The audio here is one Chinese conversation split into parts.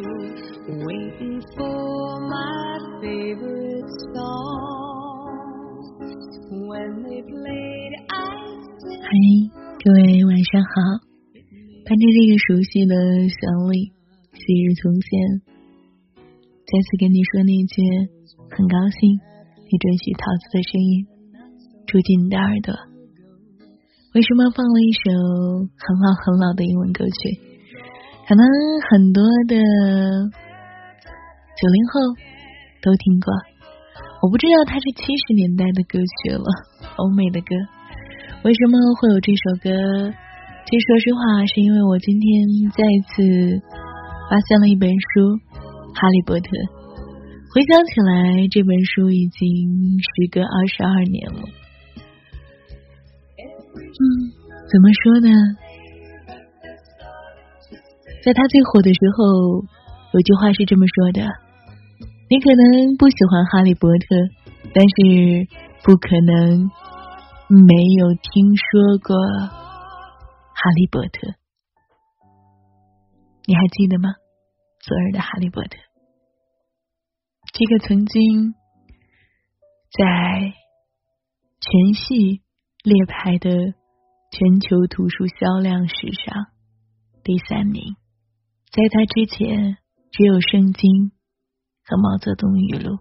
waiting for my favorite song. When they played, I 嗨，各位晚上好，伴着这个熟悉的旋律，昔日从前，再次跟你说那句很高兴你准许桃子的声音住进你的耳朵。为什么放了一首很老很老的英文歌曲？可能很多的九零后都听过，我不知道它是七十年代的歌曲了，欧美的歌。为什么会有这首歌？其实说实话，是因为我今天再次发现了一本书《哈利波特》。回想起来，这本书已经时隔二十二年了。嗯，怎么说呢？在他最火的时候，有句话是这么说的：你可能不喜欢哈利波特，但是不可能没有听说过哈利波特。你还记得吗？昨日的哈利波特，这个曾经在全系列排的全球图书销量史上第三名。在他之前，只有《圣经》和《毛泽东语录》。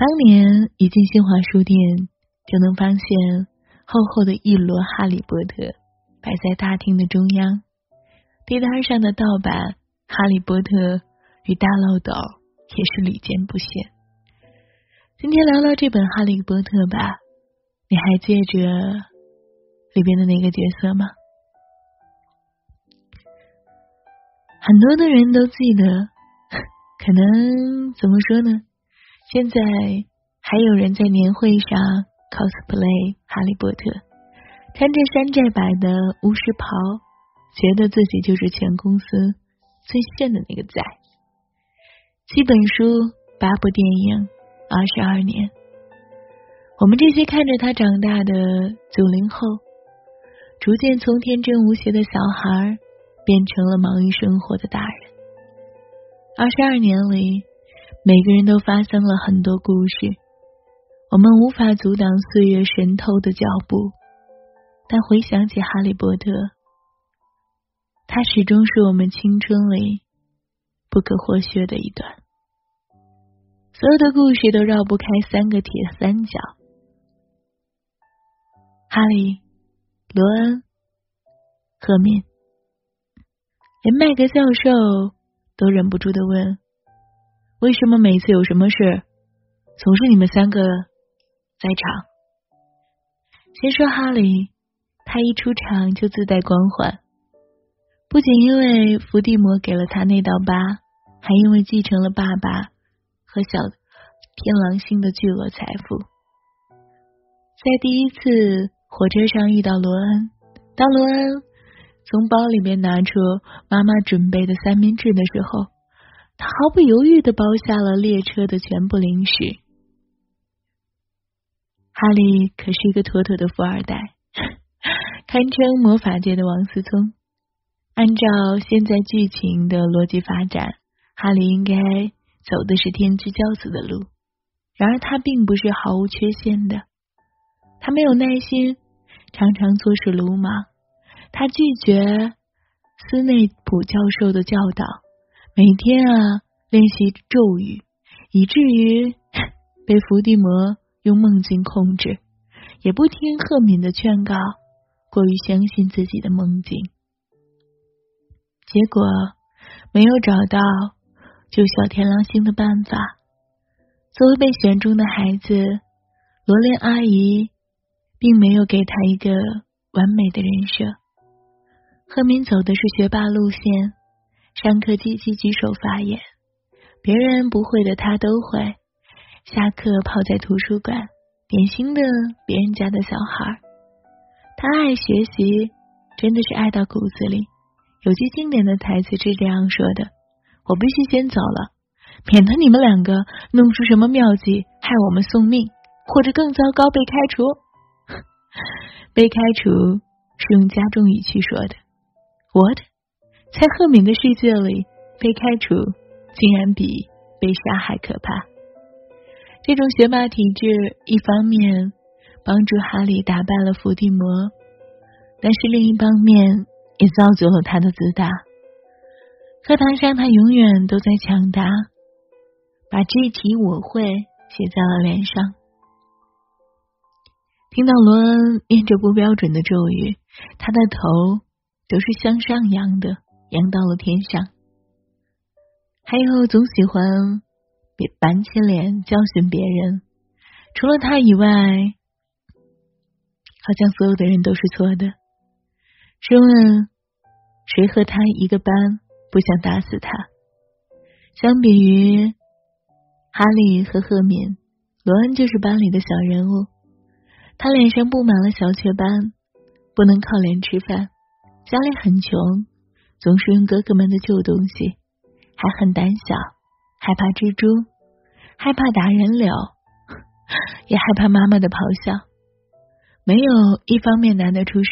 当年一进新华书店，就能发现厚厚的一摞《哈利波特》摆在大厅的中央，地摊上的盗版《哈利波特》与大漏斗也是屡见不鲜。今天聊聊这本《哈利波特》吧，你还记着里边的那个角色吗？很多的人都记得，可能怎么说呢？现在还有人在年会上 cosplay 哈利波特，穿着山寨版的巫师袍，觉得自己就是全公司最炫的那个仔。七本书，八部电影，二十二年，我们这些看着他长大的九零后，逐渐从天真无邪的小孩。变成了忙于生活的大人。二十二年里，每个人都发生了很多故事，我们无法阻挡岁月神偷的脚步。但回想起哈利波特，他始终是我们青春里不可或缺的一段。所有的故事都绕不开三个铁三角：哈利、罗恩、赫敏。连麦克教授都忍不住的问：“为什么每次有什么事，总是你们三个在场？”先说哈利，他一出场就自带光环，不仅因为伏地魔给了他那道疤，还因为继承了爸爸和小天狼星的巨额财富。在第一次火车上遇到罗恩，当罗恩。从包里面拿出妈妈准备的三明治的时候，他毫不犹豫的包下了列车的全部零食。哈利可是一个妥妥的富二代，堪称魔法界的王思聪。按照现在剧情的逻辑发展，哈利应该走的是天之骄子的路。然而他并不是毫无缺陷的，他没有耐心，常常做事鲁莽。他拒绝斯内普教授的教导，每天啊练习咒语，以至于 被伏地魔用梦境控制，也不听赫敏的劝告，过于相信自己的梦境，结果没有找到救小天狼星的办法。作为被选中的孩子，罗琳阿姨并没有给他一个完美的人设。赫敏走的是学霸路线，上课积极举手发言，别人不会的他都会。下课泡在图书馆，典型的别人家的小孩。他爱学习，真的是爱到骨子里。有句经典的台词是这样说的：“我必须先走了，免得你们两个弄出什么妙计害我们送命，或者更糟糕被开除。”被开除是用加重语气说的。What？在赫敏的世界里，被开除竟然比被杀还可怕。这种学霸体质，一方面帮助哈利打败了伏地魔，但是另一方面也造就了他的自大。课堂上，他永远都在抢答，把这题我会写在了脸上。听到罗恩念着不标准的咒语，他的头都是向上扬的，扬到了天上。还有总喜欢别板起脸教训别人，除了他以外，好像所有的人都是错的。试问，谁和他一个班，不想打死他？相比于哈利和赫敏，罗恩就是班里的小人物。他脸上布满了小雀斑，不能靠脸吃饭，家里很穷，总是用哥哥们的旧东西，还很胆小，害怕蜘蛛，害怕打人流，也害怕妈妈的咆哮。没有一方面拿得出手，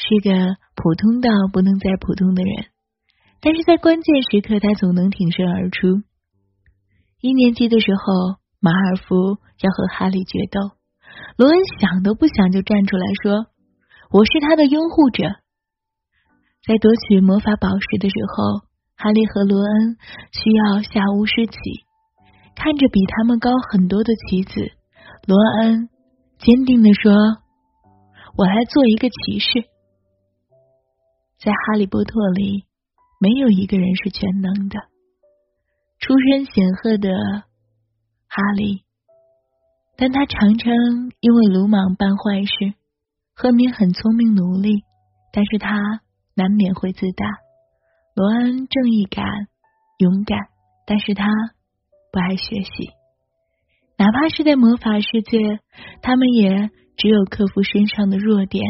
是个普通到不能再普通的人。但是在关键时刻，他总能挺身而出。一年级的时候，马尔福要和哈利决斗。罗恩想都不想就站出来说：“我是他的拥护者。”在夺取魔法宝石的时候，哈利和罗恩需要下巫师棋。看着比他们高很多的棋子，罗恩坚定的说：“我来做一个骑士。”在哈利波特里，没有一个人是全能的。出身显赫的哈利。但他常常因为鲁莽办坏事。赫敏很聪明努力，但是他难免会自大。罗恩正义感、勇敢，但是他不爱学习。哪怕是在魔法世界，他们也只有克服身上的弱点，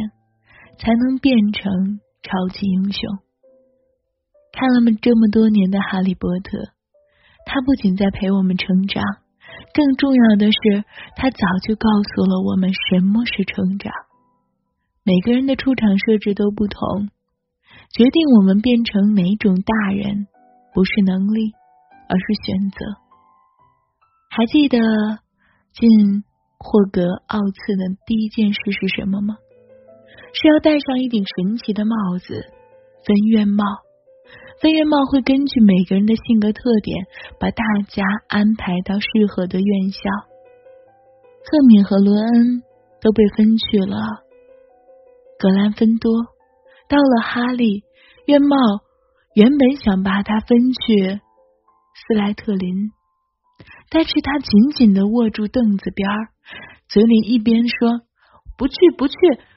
才能变成超级英雄。看了这么多年的哈利波特，他不仅在陪我们成长。更重要的是，他早就告诉了我们什么是成长。每个人的出场设置都不同，决定我们变成哪种大人，不是能力，而是选择。还记得进霍格奥茨的第一件事是什么吗？是要戴上一顶神奇的帽子——分院帽。分院帽会根据每个人的性格特点，把大家安排到适合的院校。赫敏和罗恩都被分去了格兰芬多。到了哈利，院帽原本想把他分去斯莱特林，但是他紧紧的握住凳子边儿，嘴里一边说：“不去，不去，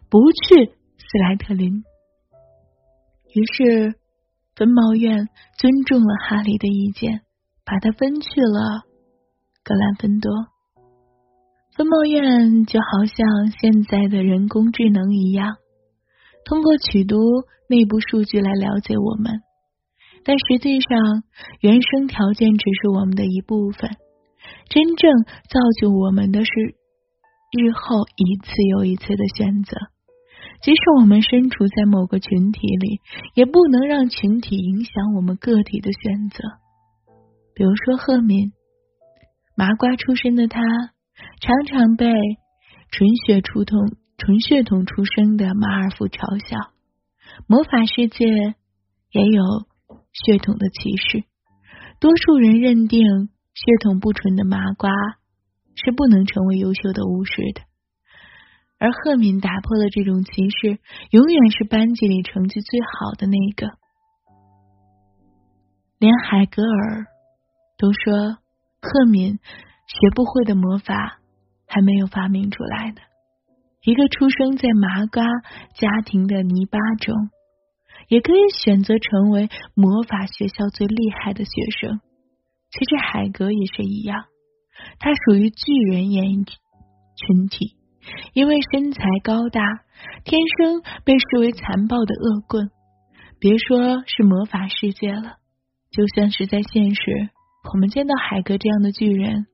不去斯莱特林。”于是。分帽院尊重了哈利的意见，把他分去了格兰芬多。分帽院就好像现在的人工智能一样，通过取读内部数据来了解我们，但实际上原生条件只是我们的一部分，真正造就我们的是日后一次又一次的选择。即使我们身处在某个群体里，也不能让群体影响我们个体的选择。比如说，赫敏，麻瓜出身的他，常常被纯血出统、纯血统出生的马尔福嘲笑。魔法世界也有血统的歧视，多数人认定血统不纯的麻瓜是不能成为优秀的巫师的。而赫敏打破了这种歧视，永远是班级里成绩最好的那个。连海格尔都说，赫敏学不会的魔法还没有发明出来呢。一个出生在麻瓜家庭的泥巴中，也可以选择成为魔法学校最厉害的学生。其实海格也是一样，他属于巨人眼群体。因为身材高大，天生被视为残暴的恶棍。别说是魔法世界了，就算是在现实，我们见到海格这样的巨人，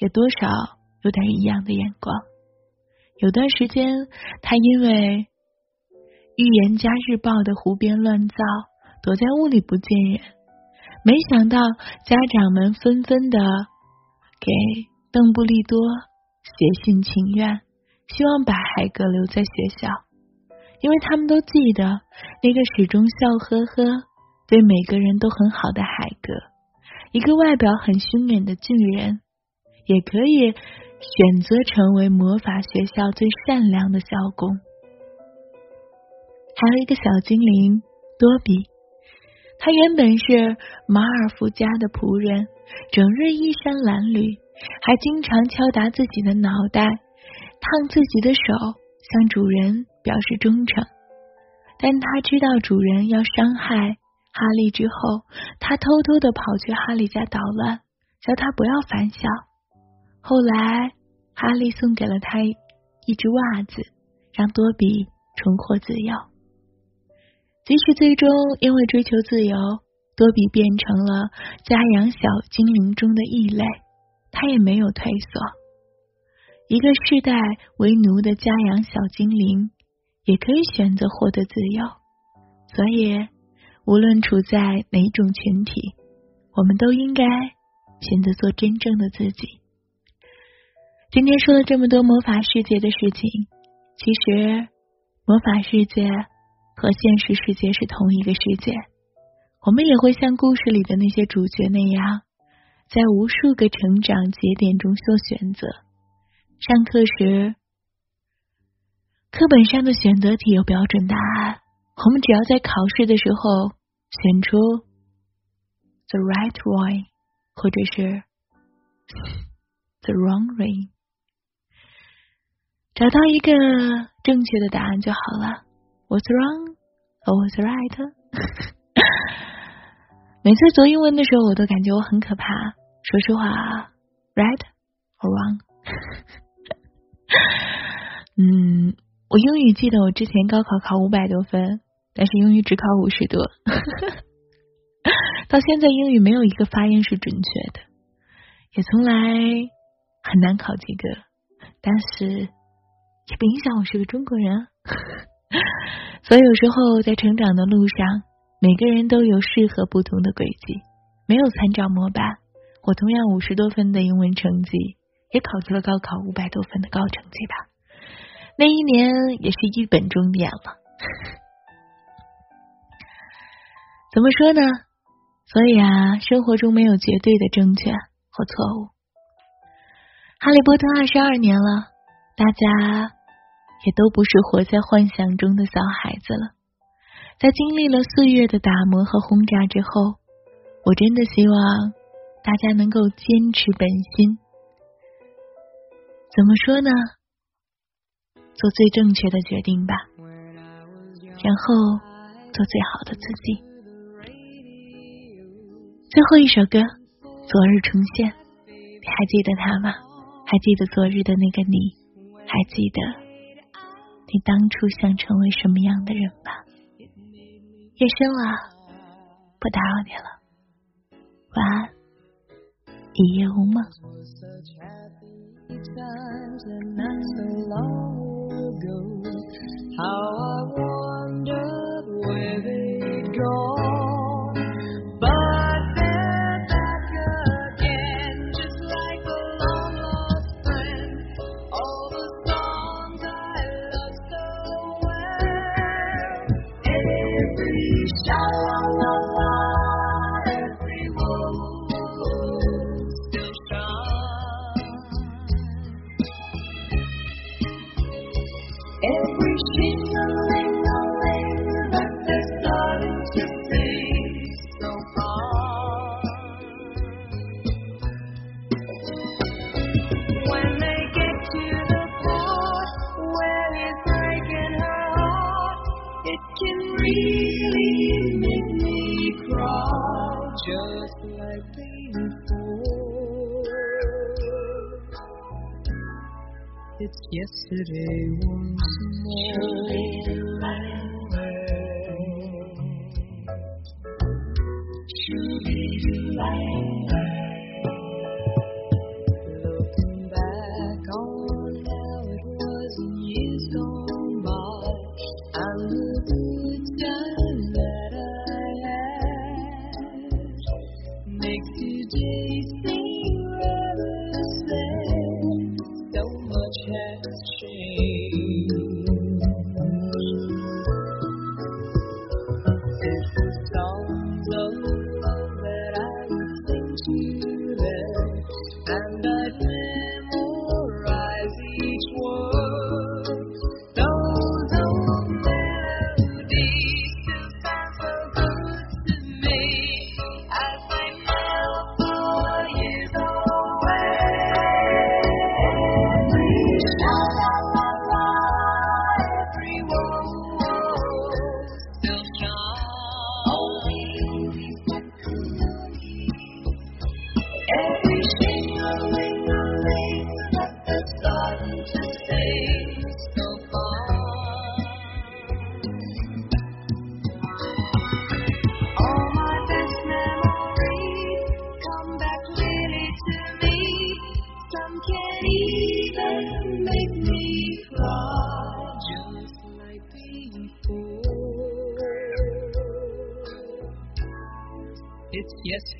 也多少有点异样的眼光。有段时间，他因为《预言家日报》的胡编乱造，躲在屋里不见人。没想到家长们纷纷的给邓布利多写信请愿，希望把海格留在学校，因为他们都记得那个始终笑呵呵、对每个人都很好的海格，一个外表很凶狠的巨人，也可以选择成为魔法学校最善良的校工。还有一个小精灵多比。他原本是马尔福家的仆人，整日衣衫褴褛，还经常敲打自己的脑袋，烫自己的手，向主人表示忠诚。但他知道主人要伤害哈利之后，他偷偷的跑去哈利家捣乱，叫他不要烦笑。后来，哈利送给了他一只袜子，让多比重获自由。即使最终因为追求自由，多比变成了家养小精灵中的异类，他也没有退缩。一个世代为奴的家养小精灵，也可以选择获得自由。所以，无论处在哪种群体，我们都应该选择做真正的自己。今天说了这么多魔法世界的事情，其实魔法世界。和现实世界是同一个世界，我们也会像故事里的那些主角那样，在无数个成长节点中做选择。上课时，课本上的选择题有标准答案，我们只要在考试的时候选出 the right way，或者是 the wrong way，找到一个正确的答案就好了。What's wrong? or what's right? 每次做英文的时候，我都感觉我很可怕。说实话，right or wrong？嗯，我英语记得我之前高考考五百多分，但是英语只考五十多。到现在英语没有一个发音是准确的，也从来很难考及格。但是也不影响我是个中国人。所以有时候在成长的路上，每个人都有适合不同的轨迹，没有参照模板。我同样五十多分的英文成绩，也考出了高考五百多分的高成绩吧。那一年也是一本终点了。怎么说呢？所以啊，生活中没有绝对的正确或错误。哈利波特二十二年了，大家。也都不是活在幻想中的小孩子了。在经历了岁月的打磨和轰炸之后，我真的希望大家能够坚持本心。怎么说呢？做最正确的决定吧，然后做最好的自己。最后一首歌《昨日重现》，你还记得他吗？还记得昨日的那个你？还记得？你当初想成为什么样的人吧？夜深了，不打扰你了，晚安，一夜无梦。really make me cry, just like before. It's yesterday once more. Looking back on how it was in years gone.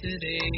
today.